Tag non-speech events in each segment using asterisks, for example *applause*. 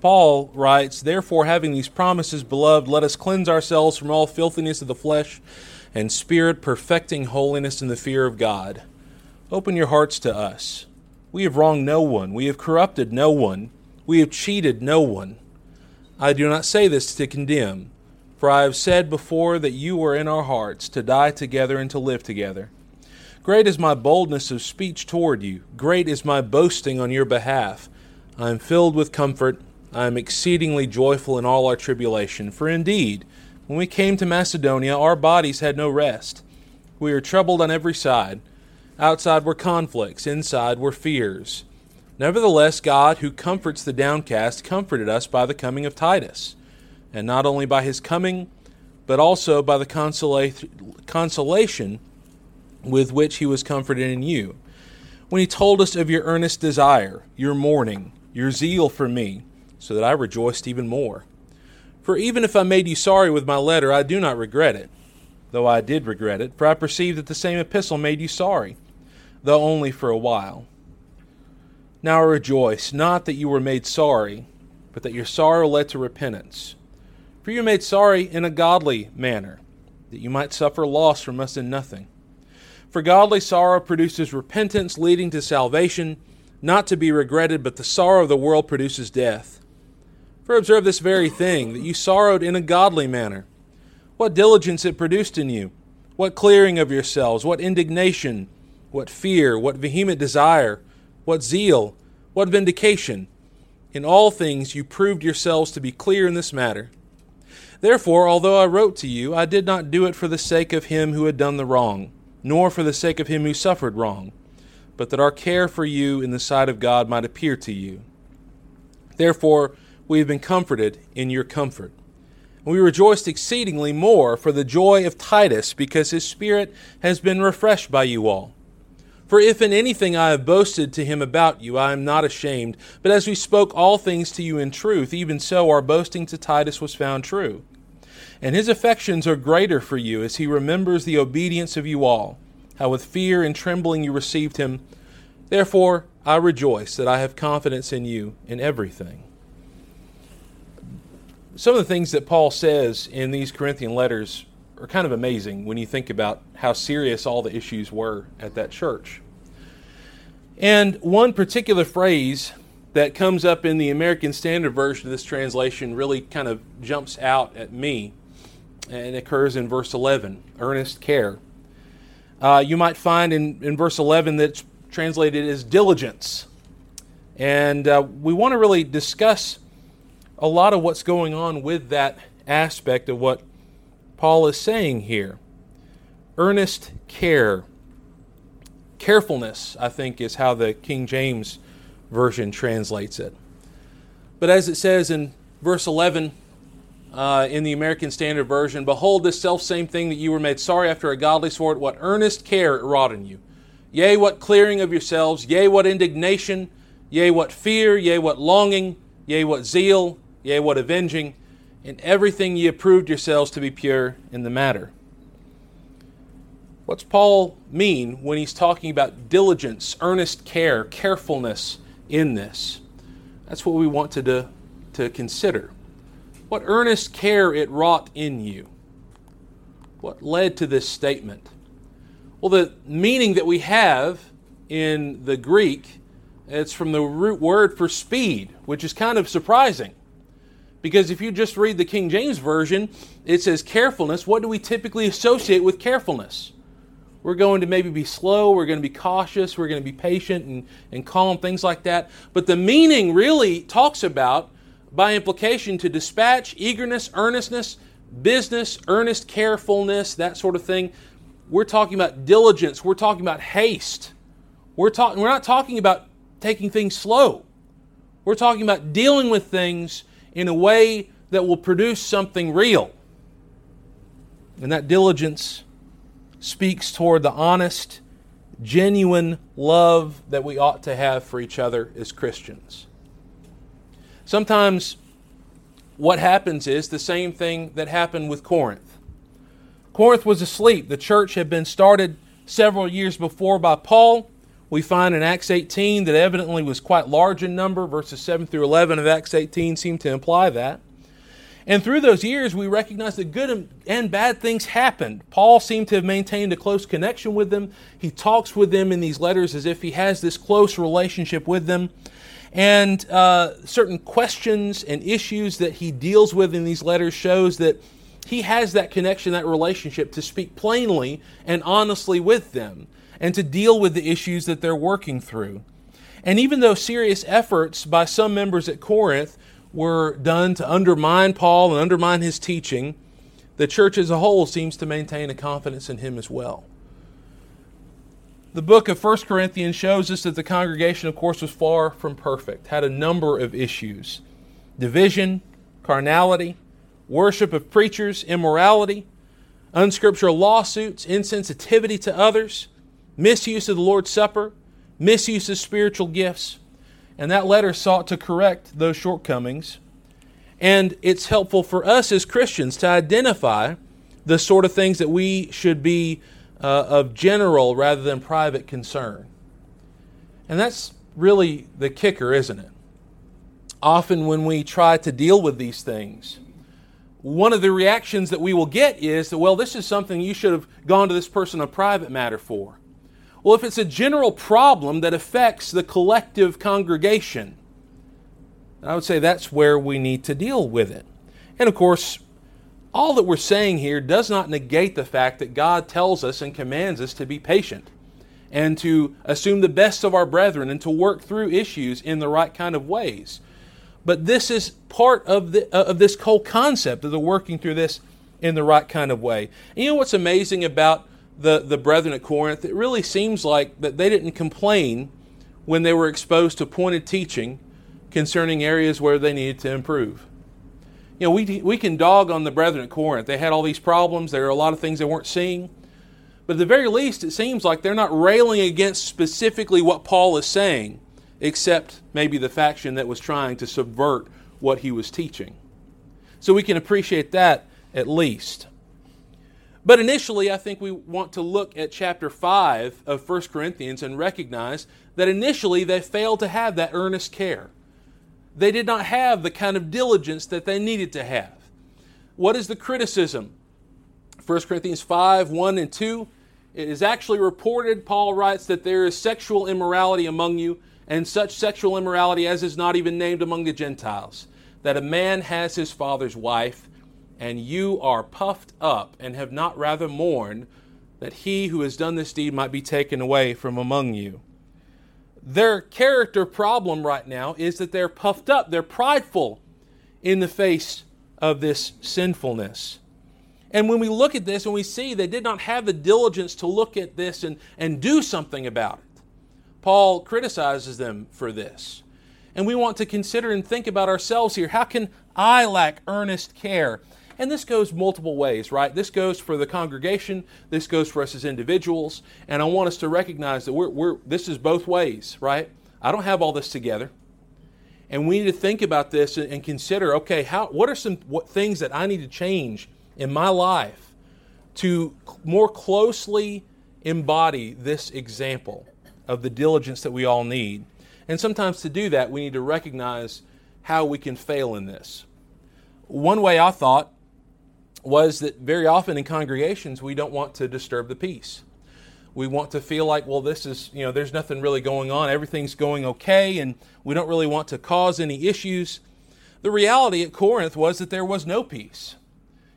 Paul writes, Therefore, having these promises, beloved, let us cleanse ourselves from all filthiness of the flesh and spirit, perfecting holiness in the fear of God. Open your hearts to us. We have wronged no one, we have corrupted no one, we have cheated no one. I do not say this to condemn, for I have said before that you were in our hearts to die together and to live together. Great is my boldness of speech toward you, great is my boasting on your behalf. I am filled with comfort I am exceedingly joyful in all our tribulation, for indeed, when we came to Macedonia, our bodies had no rest. We were troubled on every side. Outside were conflicts, inside were fears. Nevertheless, God, who comforts the downcast, comforted us by the coming of Titus, and not only by his coming, but also by the consola- consolation with which he was comforted in you. When he told us of your earnest desire, your mourning, your zeal for me, so that I rejoiced even more. For even if I made you sorry with my letter, I do not regret it, though I did regret it, for I perceive that the same epistle made you sorry, though only for a while. Now I rejoice, not that you were made sorry, but that your sorrow led to repentance. For you were made sorry in a godly manner, that you might suffer loss from us in nothing. For godly sorrow produces repentance leading to salvation, not to be regretted, but the sorrow of the world produces death. For observe this very thing, that you sorrowed in a godly manner. What diligence it produced in you, what clearing of yourselves, what indignation, what fear, what vehement desire, what zeal, what vindication. In all things you proved yourselves to be clear in this matter. Therefore, although I wrote to you, I did not do it for the sake of him who had done the wrong, nor for the sake of him who suffered wrong, but that our care for you in the sight of God might appear to you. Therefore, we have been comforted in your comfort. And We rejoiced exceedingly more for the joy of Titus, because his spirit has been refreshed by you all. For if in anything I have boasted to him about you, I am not ashamed. But as we spoke all things to you in truth, even so our boasting to Titus was found true. And his affections are greater for you, as he remembers the obedience of you all, how with fear and trembling you received him. Therefore I rejoice that I have confidence in you in everything some of the things that Paul says in these Corinthian letters are kind of amazing when you think about how serious all the issues were at that church. And one particular phrase that comes up in the American Standard Version of this translation really kind of jumps out at me, and occurs in verse 11 earnest care. Uh, you might find in, in verse 11 that's translated as diligence. And uh, we want to really discuss a lot of what's going on with that aspect of what Paul is saying here. Earnest care. Carefulness, I think, is how the King James Version translates it. But as it says in verse 11 uh, in the American Standard Version, Behold, this self same thing that you were made sorry after a godly sort, what earnest care it wrought in you. Yea, what clearing of yourselves, yea, what indignation, yea, what fear, yea, what longing, yea, what zeal, yea, what avenging, in everything ye approved yourselves to be pure in the matter. What's Paul mean when he's talking about diligence, earnest care, carefulness in this? That's what we want to, do, to consider. What earnest care it wrought in you. What led to this statement? Well, the meaning that we have in the Greek, it's from the root word for speed, which is kind of surprising. Because if you just read the King James Version, it says carefulness. What do we typically associate with carefulness? We're going to maybe be slow, we're going to be cautious, we're going to be patient and, and calm, things like that. But the meaning really talks about, by implication, to dispatch, eagerness, earnestness, business, earnest carefulness, that sort of thing. We're talking about diligence, we're talking about haste. We're, talking, we're not talking about taking things slow. We're talking about dealing with things in a way that will produce something real. And that diligence speaks toward the honest, genuine love that we ought to have for each other as Christians. Sometimes what happens is the same thing that happened with Corinth. Corinth was asleep. The church had been started several years before by Paul. We find in Acts 18 that evidently was quite large in number. Verses 7 through 11 of Acts 18 seem to imply that. And through those years, we recognize that good and bad things happened. Paul seemed to have maintained a close connection with them. He talks with them in these letters as if he has this close relationship with them. And uh, certain questions and issues that he deals with in these letters shows that he has that connection, that relationship to speak plainly and honestly with them and to deal with the issues that they're working through. And even though serious efforts by some members at Corinth were done to undermine Paul and undermine his teaching, the church as a whole seems to maintain a confidence in him as well. The book of 1 Corinthians shows us that the congregation, of course, was far from perfect, had a number of issues division, carnality, worship of preachers, immorality, unscriptural lawsuits, insensitivity to others, misuse of the Lord's Supper, misuse of spiritual gifts. And that letter sought to correct those shortcomings. And it's helpful for us as Christians to identify the sort of things that we should be uh, of general rather than private concern. And that's really the kicker, isn't it? Often, when we try to deal with these things, one of the reactions that we will get is that, well, this is something you should have gone to this person a private matter for. Well, if it's a general problem that affects the collective congregation, I would say that's where we need to deal with it. And of course, all that we're saying here does not negate the fact that God tells us and commands us to be patient and to assume the best of our brethren and to work through issues in the right kind of ways. But this is part of, the, uh, of this whole concept of the working through this in the right kind of way. And you know what's amazing about the, the brethren at Corinth, it really seems like that they didn't complain when they were exposed to pointed teaching concerning areas where they needed to improve. You know, we, we can dog on the brethren at Corinth. They had all these problems, there are a lot of things they weren't seeing. But at the very least, it seems like they're not railing against specifically what Paul is saying, except maybe the faction that was trying to subvert what he was teaching. So we can appreciate that at least. But initially, I think we want to look at chapter 5 of 1 Corinthians and recognize that initially they failed to have that earnest care. They did not have the kind of diligence that they needed to have. What is the criticism? 1 Corinthians 5 1 and 2. It is actually reported, Paul writes, that there is sexual immorality among you, and such sexual immorality as is not even named among the Gentiles, that a man has his father's wife and you are puffed up and have not rather mourned that he who has done this deed might be taken away from among you. Their character problem right now is that they're puffed up, they're prideful in the face of this sinfulness. And when we look at this and we see they did not have the diligence to look at this and, and do something about it, Paul criticizes them for this. And we want to consider and think about ourselves here. How can I lack earnest care? And this goes multiple ways, right? This goes for the congregation, this goes for us as individuals, and I want us to recognize that we're, we're, this is both ways, right? I don't have all this together. And we need to think about this and consider okay, how, what are some what, things that I need to change in my life to more closely embody this example of the diligence that we all need? And sometimes to do that, we need to recognize how we can fail in this. One way I thought was that very often in congregations we don't want to disturb the peace. We want to feel like, well, this is, you know, there's nothing really going on, everything's going okay, and we don't really want to cause any issues. The reality at Corinth was that there was no peace.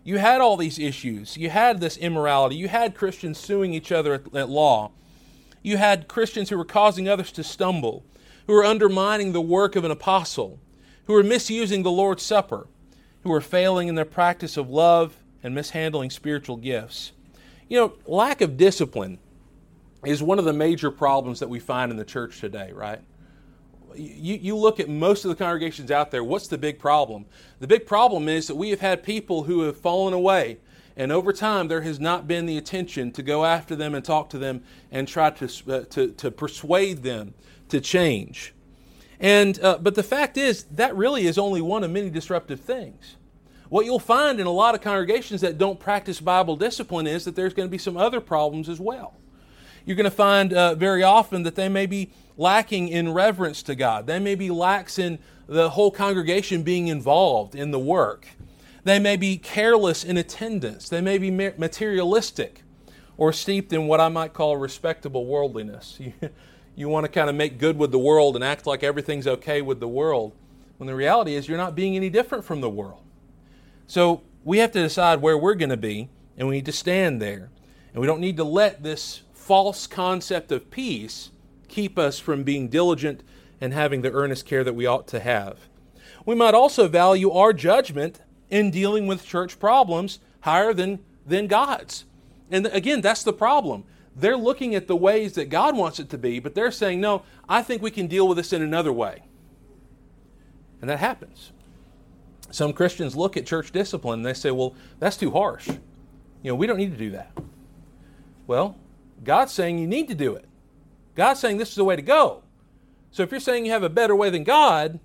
You had all these issues. You had this immorality. You had Christians suing each other at, at law. You had Christians who were causing others to stumble, who were undermining the work of an apostle, who were misusing the Lord's Supper who are failing in their practice of love and mishandling spiritual gifts. You know, lack of discipline is one of the major problems that we find in the church today, right? You, you look at most of the congregations out there, what's the big problem? The big problem is that we have had people who have fallen away, and over time there has not been the attention to go after them and talk to them and try to, uh, to, to persuade them to change. And, uh, but the fact is, that really is only one of many disruptive things. What you'll find in a lot of congregations that don't practice Bible discipline is that there's going to be some other problems as well. you're going to find uh, very often that they may be lacking in reverence to God. They may be lax in the whole congregation being involved in the work. They may be careless in attendance. They may be materialistic or steeped in what I might call respectable worldliness. *laughs* You, want to kind of make good with the world and act like everything's okay with the world, when the reality is you're not being any different from the world. So we have to decide where we're going to be, and we need to stand there. And we don't need to let this false concept of peace keep us from being diligent and having the earnest care that we ought to have. We might also value our judgment in dealing with church problems higher than, than God's. And again, that's the problem. They're looking at the ways that God wants it to be, but they're saying, no, I think we can deal with this in another way. And that happens. Some Christians look at church discipline and they say, well, that's too harsh. You know, we don't need to do that. Well, God's saying you need to do it. God's saying this is the way to go. So if you're saying you have a better way than God,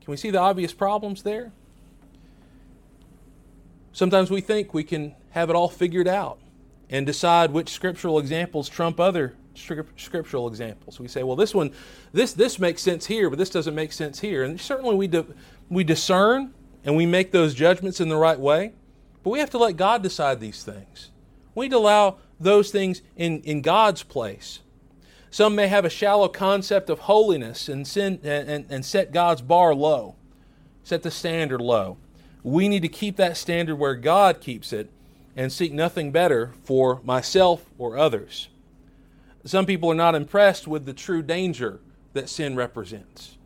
can we see the obvious problems there? Sometimes we think we can have it all figured out and decide which scriptural examples trump other scriptural examples. We say, well, this one, this this makes sense here, but this doesn't make sense here. And certainly we do, we discern and we make those judgments in the right way, but we have to let God decide these things. We need to allow those things in, in God's place. Some may have a shallow concept of holiness and, sin, and, and set God's bar low, set the standard low. We need to keep that standard where God keeps it and seek nothing better for myself or others. Some people are not impressed with the true danger that sin represents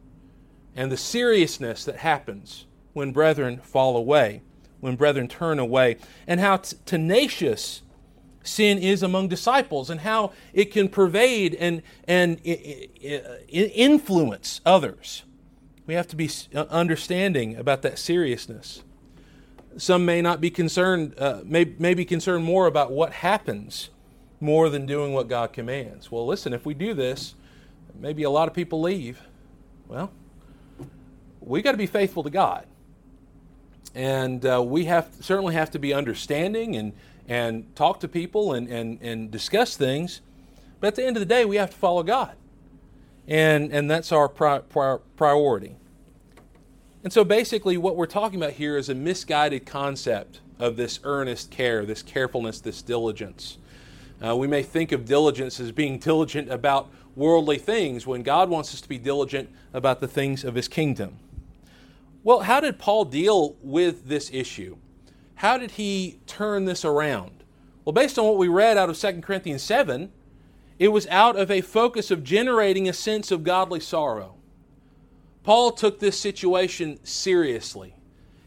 and the seriousness that happens when brethren fall away, when brethren turn away, and how t- tenacious sin is among disciples and how it can pervade and, and influence others. We have to be uh, understanding about that seriousness. Some may not be concerned, uh, may, may be concerned more about what happens more than doing what God commands. Well, listen, if we do this, maybe a lot of people leave. Well, we got to be faithful to God. And uh, we have certainly have to be understanding and, and talk to people and, and, and discuss things. But at the end of the day, we have to follow God. And, and that's our pri- pri- priority. And so basically, what we're talking about here is a misguided concept of this earnest care, this carefulness, this diligence. Uh, we may think of diligence as being diligent about worldly things when God wants us to be diligent about the things of His kingdom. Well, how did Paul deal with this issue? How did he turn this around? Well, based on what we read out of 2 Corinthians 7, it was out of a focus of generating a sense of godly sorrow. Paul took this situation seriously.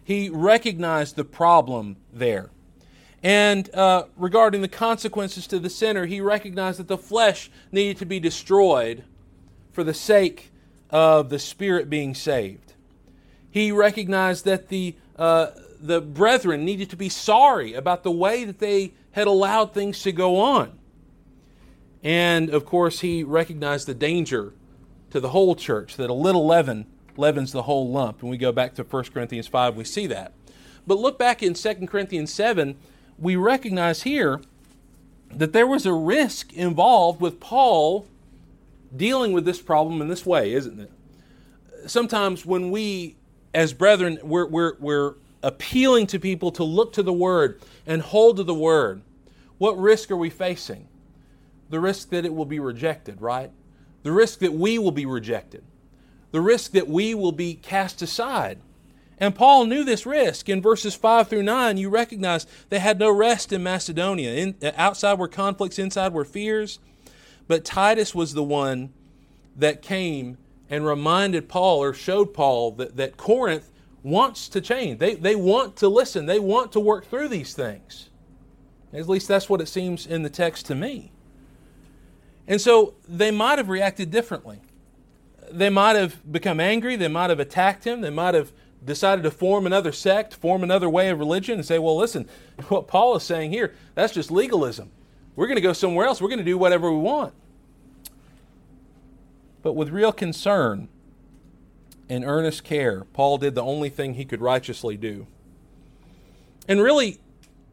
He recognized the problem there. And uh, regarding the consequences to the sinner, he recognized that the flesh needed to be destroyed for the sake of the spirit being saved. He recognized that the, uh, the brethren needed to be sorry about the way that they had allowed things to go on. And of course, he recognized the danger to the whole church that a little leaven leavens the whole lump. And we go back to 1 Corinthians 5, we see that. But look back in 2 Corinthians 7, we recognize here that there was a risk involved with Paul dealing with this problem in this way, isn't it? Sometimes when we, as brethren, we're, we're, we're appealing to people to look to the Word and hold to the Word, what risk are we facing? The risk that it will be rejected, right? The risk that we will be rejected the risk that we will be cast aside. And Paul knew this risk. In verses 5 through 9, you recognize they had no rest in Macedonia. In, outside were conflicts, inside were fears. But Titus was the one that came and reminded Paul or showed Paul that, that Corinth wants to change. They, they want to listen, they want to work through these things. At least that's what it seems in the text to me. And so they might have reacted differently they might have become angry, they might have attacked him, they might have decided to form another sect, form another way of religion, and say, well, listen, *laughs* what Paul is saying here, that's just legalism. We're going to go somewhere else, we're going to do whatever we want. But with real concern and earnest care, Paul did the only thing he could righteously do. And really,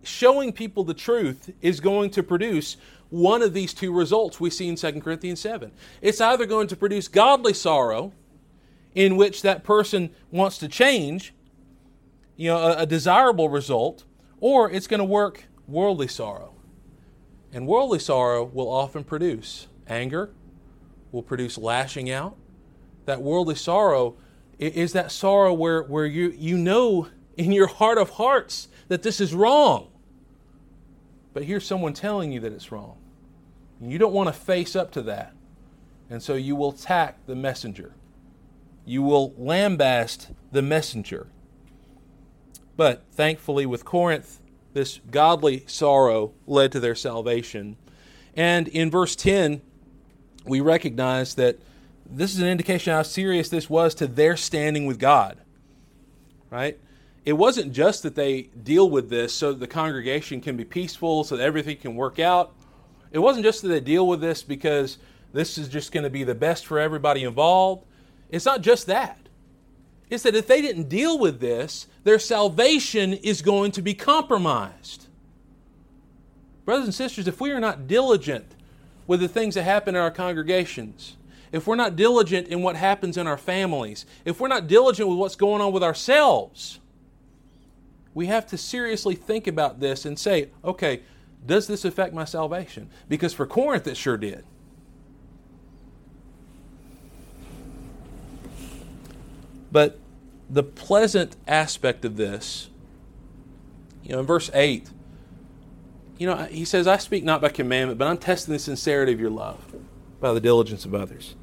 showing people the truth is going to produce one of these two results we see in 2 Corinthians 7. It's either going to produce godly sorrow, in which that person wants to change, you know, a, a desirable result, or it's going to work worldly sorrow. And worldly sorrow will often produce anger, will produce lashing out. That worldly sorrow is that sorrow where, where you, you know in your heart of hearts that this is wrong. But here's someone telling you that it's wrong. You don't want to face up to that. And so you will attack the messenger. You will lambast the messenger. But thankfully, with Corinth, this godly sorrow led to their salvation. And in verse 10, we recognize that this is an indication how serious this was to their standing with God. Right? It wasn't just that they deal with this so the congregation can be peaceful, so that everything can work out. It wasn't just that they deal with this because this is just going to be the best for everybody involved. It's not just that. It's that if they didn't deal with this, their salvation is going to be compromised. Brothers and sisters, if we are not diligent with the things that happen in our congregations, if we're not diligent in what happens in our families, if we're not diligent with what's going on with ourselves, we have to seriously think about this and say, okay, does this affect my salvation? Because for Corinth, it sure did. But the pleasant aspect of this, you know, in verse 8, you know, he says, I speak not by commandment, but I'm testing the sincerity of your love by the diligence of others.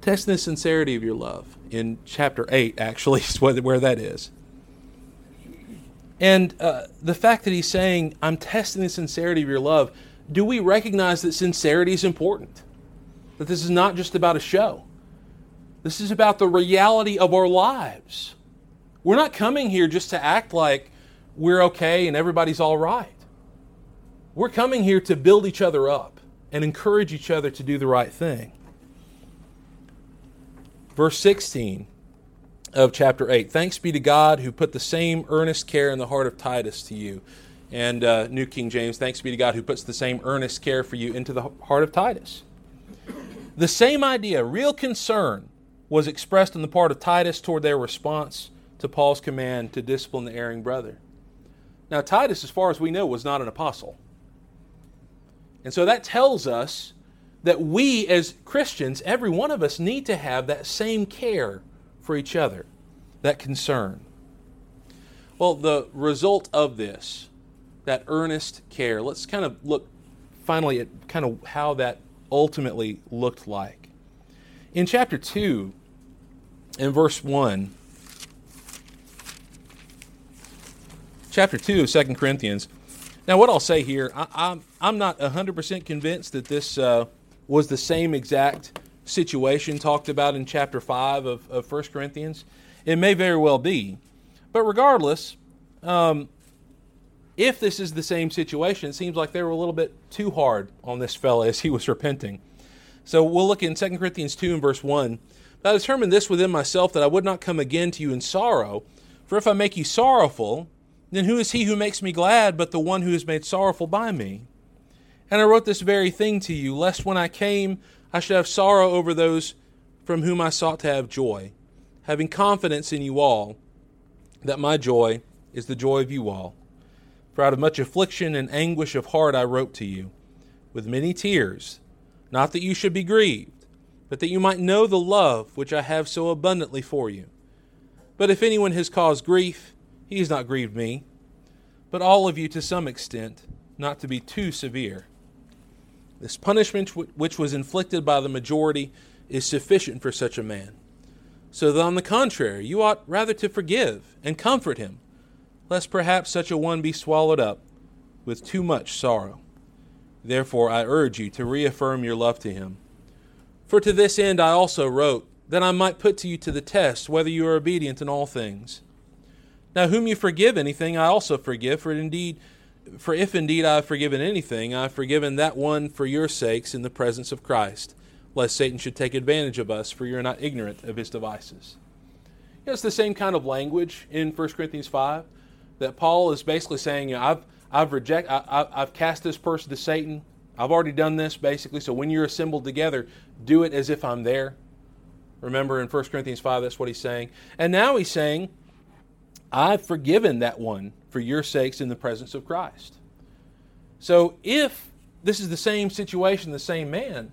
Testing the sincerity of your love in chapter 8, actually, *laughs* is where that is. And uh, the fact that he's saying, I'm testing the sincerity of your love, do we recognize that sincerity is important? That this is not just about a show. This is about the reality of our lives. We're not coming here just to act like we're okay and everybody's all right. We're coming here to build each other up and encourage each other to do the right thing. Verse 16 of chapter 8 Thanks be to God who put the same earnest care in the heart of Titus to you. And uh, New King James, thanks be to God who puts the same earnest care for you into the heart of Titus. The same idea, real concern, was expressed on the part of Titus toward their response to Paul's command to discipline the erring brother. Now, Titus, as far as we know, was not an apostle. And so that tells us that we as Christians, every one of us, need to have that same care for each other, that concern. Well, the result of this, that earnest care, let's kind of look finally at kind of how that ultimately looked like. In chapter 2, in verse 1, chapter 2 of 2 Corinthians. Now, what I'll say here, I, am I'm, I'm not 100% convinced that this uh, was the same exact situation talked about in chapter 5 of, of 1 Corinthians. It may very well be. But regardless, um, if this is the same situation, it seems like they were a little bit too hard on this fellow as he was repenting. So we'll look in 2 Corinthians 2 and verse 1. I determined this within myself that I would not come again to you in sorrow. For if I make you sorrowful, then who is he who makes me glad but the one who is made sorrowful by me? And I wrote this very thing to you, lest when I came I should have sorrow over those from whom I sought to have joy, having confidence in you all, that my joy is the joy of you all. For out of much affliction and anguish of heart I wrote to you, with many tears, not that you should be grieved but that you might know the love which I have so abundantly for you. But if anyone has caused grief, he has not grieved me, but all of you to some extent, not to be too severe. This punishment which was inflicted by the majority is sufficient for such a man. So that on the contrary, you ought rather to forgive and comfort him, lest perhaps such a one be swallowed up with too much sorrow. Therefore, I urge you to reaffirm your love to him. For to this end I also wrote, that I might put to you to the test whether you are obedient in all things. Now whom you forgive anything, I also forgive, for indeed for if indeed I have forgiven anything, I have forgiven that one for your sakes in the presence of Christ, lest Satan should take advantage of us, for you are not ignorant of his devices. You know, it's the same kind of language in 1 Corinthians 5 that Paul is basically saying, you know, I've I've reject I, have cast this person to Satan. I've already done this basically. So when you're assembled together, do it as if I'm there. Remember in 1 Corinthians 5, that's what he's saying. And now he's saying, I've forgiven that one for your sakes in the presence of Christ. So if this is the same situation, the same man,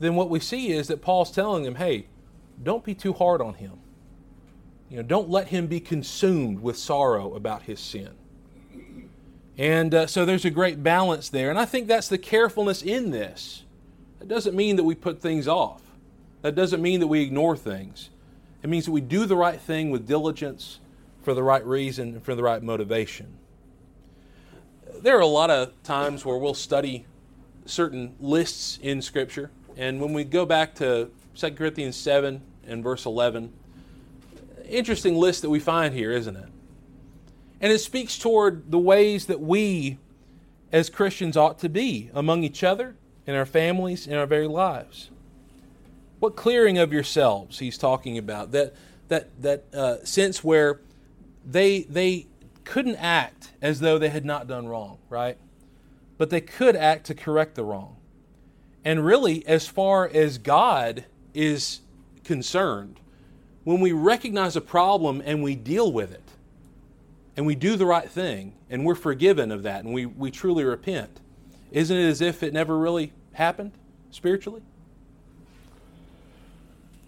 then what we see is that Paul's telling them, hey, don't be too hard on him. You know, don't let him be consumed with sorrow about his sin. And uh, so there's a great balance there. And I think that's the carefulness in this. It doesn't mean that we put things off, that doesn't mean that we ignore things. It means that we do the right thing with diligence for the right reason and for the right motivation. There are a lot of times where we'll study certain lists in Scripture, and when we go back to 2 Corinthians 7 and verse 11, interesting list that we find here, isn't it? And it speaks toward the ways that we as Christians ought to be among each other, in our families, in our very lives. What clearing of yourselves he's talking about? That that that uh, sense where they they couldn't act as though they had not done wrong, right? But they could act to correct the wrong. And really, as far as God is concerned, when we recognize a problem and we deal with it, and we do the right thing, and we're forgiven of that, and we, we truly repent, isn't it as if it never really happened spiritually?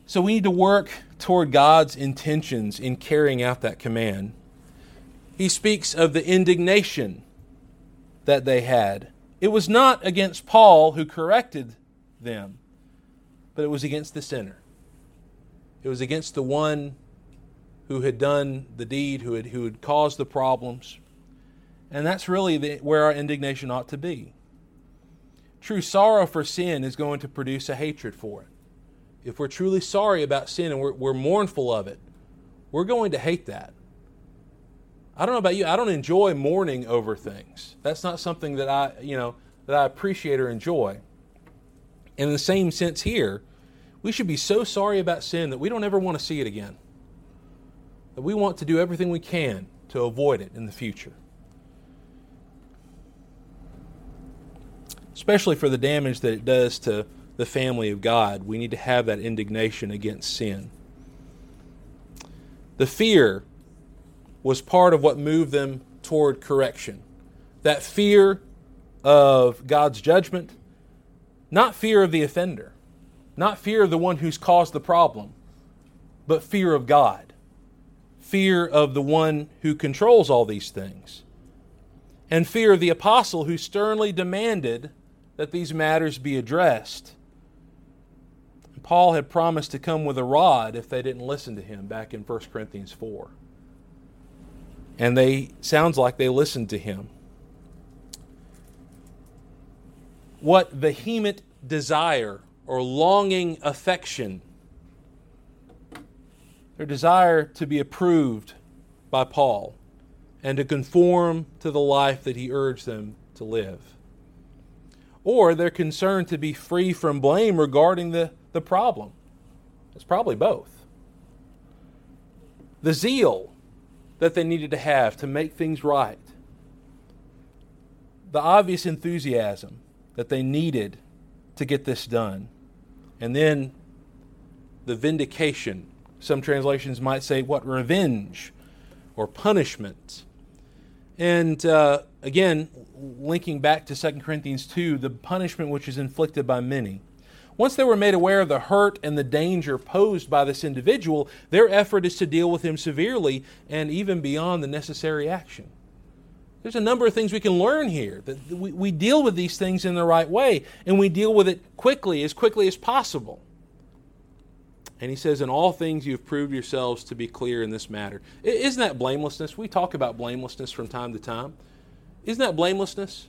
So we need to work toward God's intentions in carrying out that command. He speaks of the indignation that they had. It was not against Paul who corrected them, but it was against the sinner. It was against the one who had done the deed, who had, who had caused the problems. And that's really the, where our indignation ought to be. True sorrow for sin is going to produce a hatred for it. If we're truly sorry about sin and we're, we're mournful of it, we're going to hate that. I don't know about you, I don't enjoy mourning over things. That's not something that I, you know, that I appreciate or enjoy. In the same sense here, we should be so sorry about sin that we don't ever want to see it again. That we want to do everything we can to avoid it in the future. Especially for the damage that it does to the family of God, we need to have that indignation against sin. The fear was part of what moved them toward correction. That fear of God's judgment, not fear of the offender. Not fear of the one who's caused the problem, but fear of God. Fear of the one who controls all these things. And fear of the apostle who sternly demanded that these matters be addressed. Paul had promised to come with a rod if they didn't listen to him back in 1 Corinthians 4. And they sounds like they listened to him. What vehement desire or longing affection, their desire to be approved by Paul and to conform to the life that he urged them to live. Or their concern to be free from blame regarding the, the problem. It's probably both. The zeal that they needed to have to make things right. The obvious enthusiasm that they needed to get this done. And then the vindication. Some translations might say, what? Revenge or punishment. And uh, again, linking back to 2 Corinthians 2, the punishment which is inflicted by many. Once they were made aware of the hurt and the danger posed by this individual, their effort is to deal with him severely and even beyond the necessary action. There's a number of things we can learn here. That we, we deal with these things in the right way, and we deal with it quickly, as quickly as possible. And he says, In all things you have proved yourselves to be clear in this matter. Isn't that blamelessness? We talk about blamelessness from time to time. Isn't that blamelessness?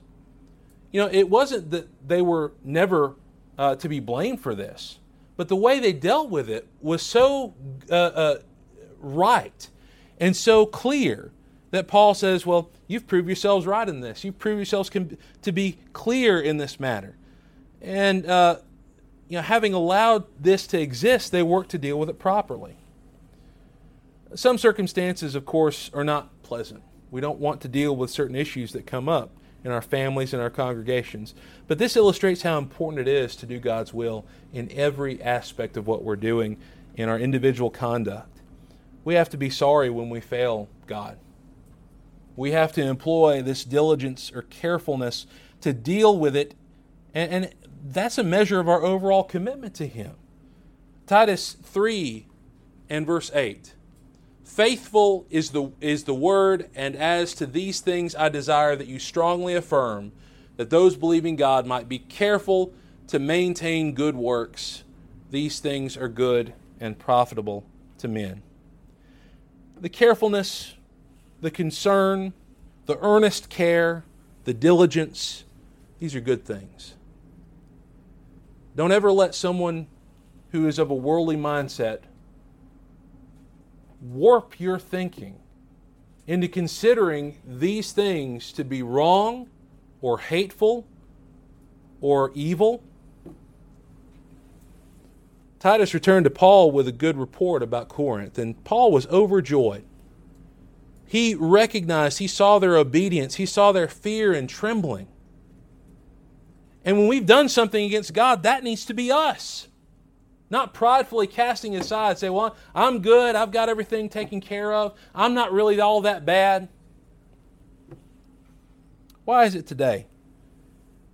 You know, it wasn't that they were never uh, to be blamed for this, but the way they dealt with it was so uh, uh, right and so clear that Paul says, well, you've proved yourselves right in this. You've proved yourselves to be clear in this matter. And, uh, you know, having allowed this to exist, they work to deal with it properly. Some circumstances, of course, are not pleasant. We don't want to deal with certain issues that come up in our families and our congregations. But this illustrates how important it is to do God's will in every aspect of what we're doing in our individual conduct. We have to be sorry when we fail God. We have to employ this diligence or carefulness to deal with it, and, and that's a measure of our overall commitment to Him. Titus 3 and verse 8. Faithful is the, is the word, and as to these things I desire that you strongly affirm that those believing God might be careful to maintain good works. These things are good and profitable to men. The carefulness, the concern, the earnest care, the diligence, these are good things. Don't ever let someone who is of a worldly mindset warp your thinking into considering these things to be wrong or hateful or evil. Titus returned to Paul with a good report about Corinth, and Paul was overjoyed. He recognized, he saw their obedience, he saw their fear and trembling. And when we've done something against God, that needs to be us. Not pridefully casting aside, say, Well, I'm good, I've got everything taken care of, I'm not really all that bad. Why is it today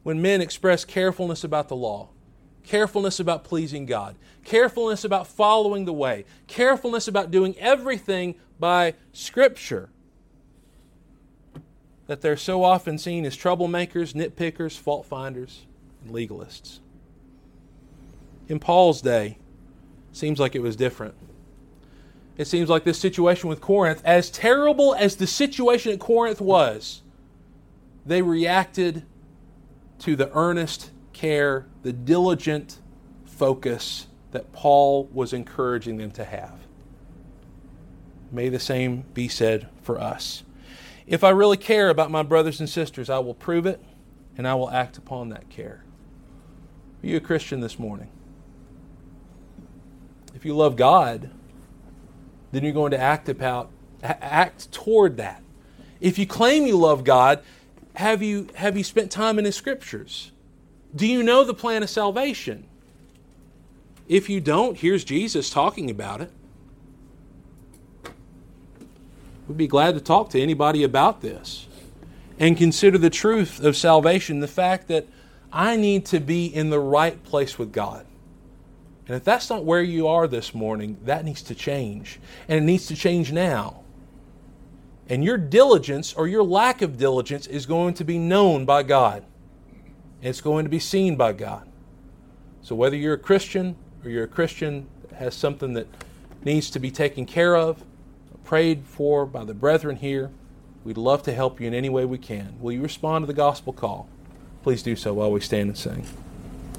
when men express carefulness about the law, carefulness about pleasing God, carefulness about following the way, carefulness about doing everything by Scripture, that they're so often seen as troublemakers, nitpickers, fault finders, and legalists? In Paul's day, seems like it was different. It seems like this situation with Corinth, as terrible as the situation at Corinth was, they reacted to the earnest care, the diligent focus that Paul was encouraging them to have. May the same be said for us. If I really care about my brothers and sisters, I will prove it and I will act upon that care. Are you a Christian this morning? If you love God, then you're going to act about act toward that. If you claim you love God, have you have you spent time in his scriptures? Do you know the plan of salvation? If you don't, here's Jesus talking about it. We'd be glad to talk to anybody about this and consider the truth of salvation, the fact that I need to be in the right place with God. And if that's not where you are this morning, that needs to change. And it needs to change now. And your diligence or your lack of diligence is going to be known by God. It's going to be seen by God. So whether you're a Christian or you're a Christian that has something that needs to be taken care of, prayed for by the brethren here, we'd love to help you in any way we can. Will you respond to the gospel call? Please do so while we stand and sing.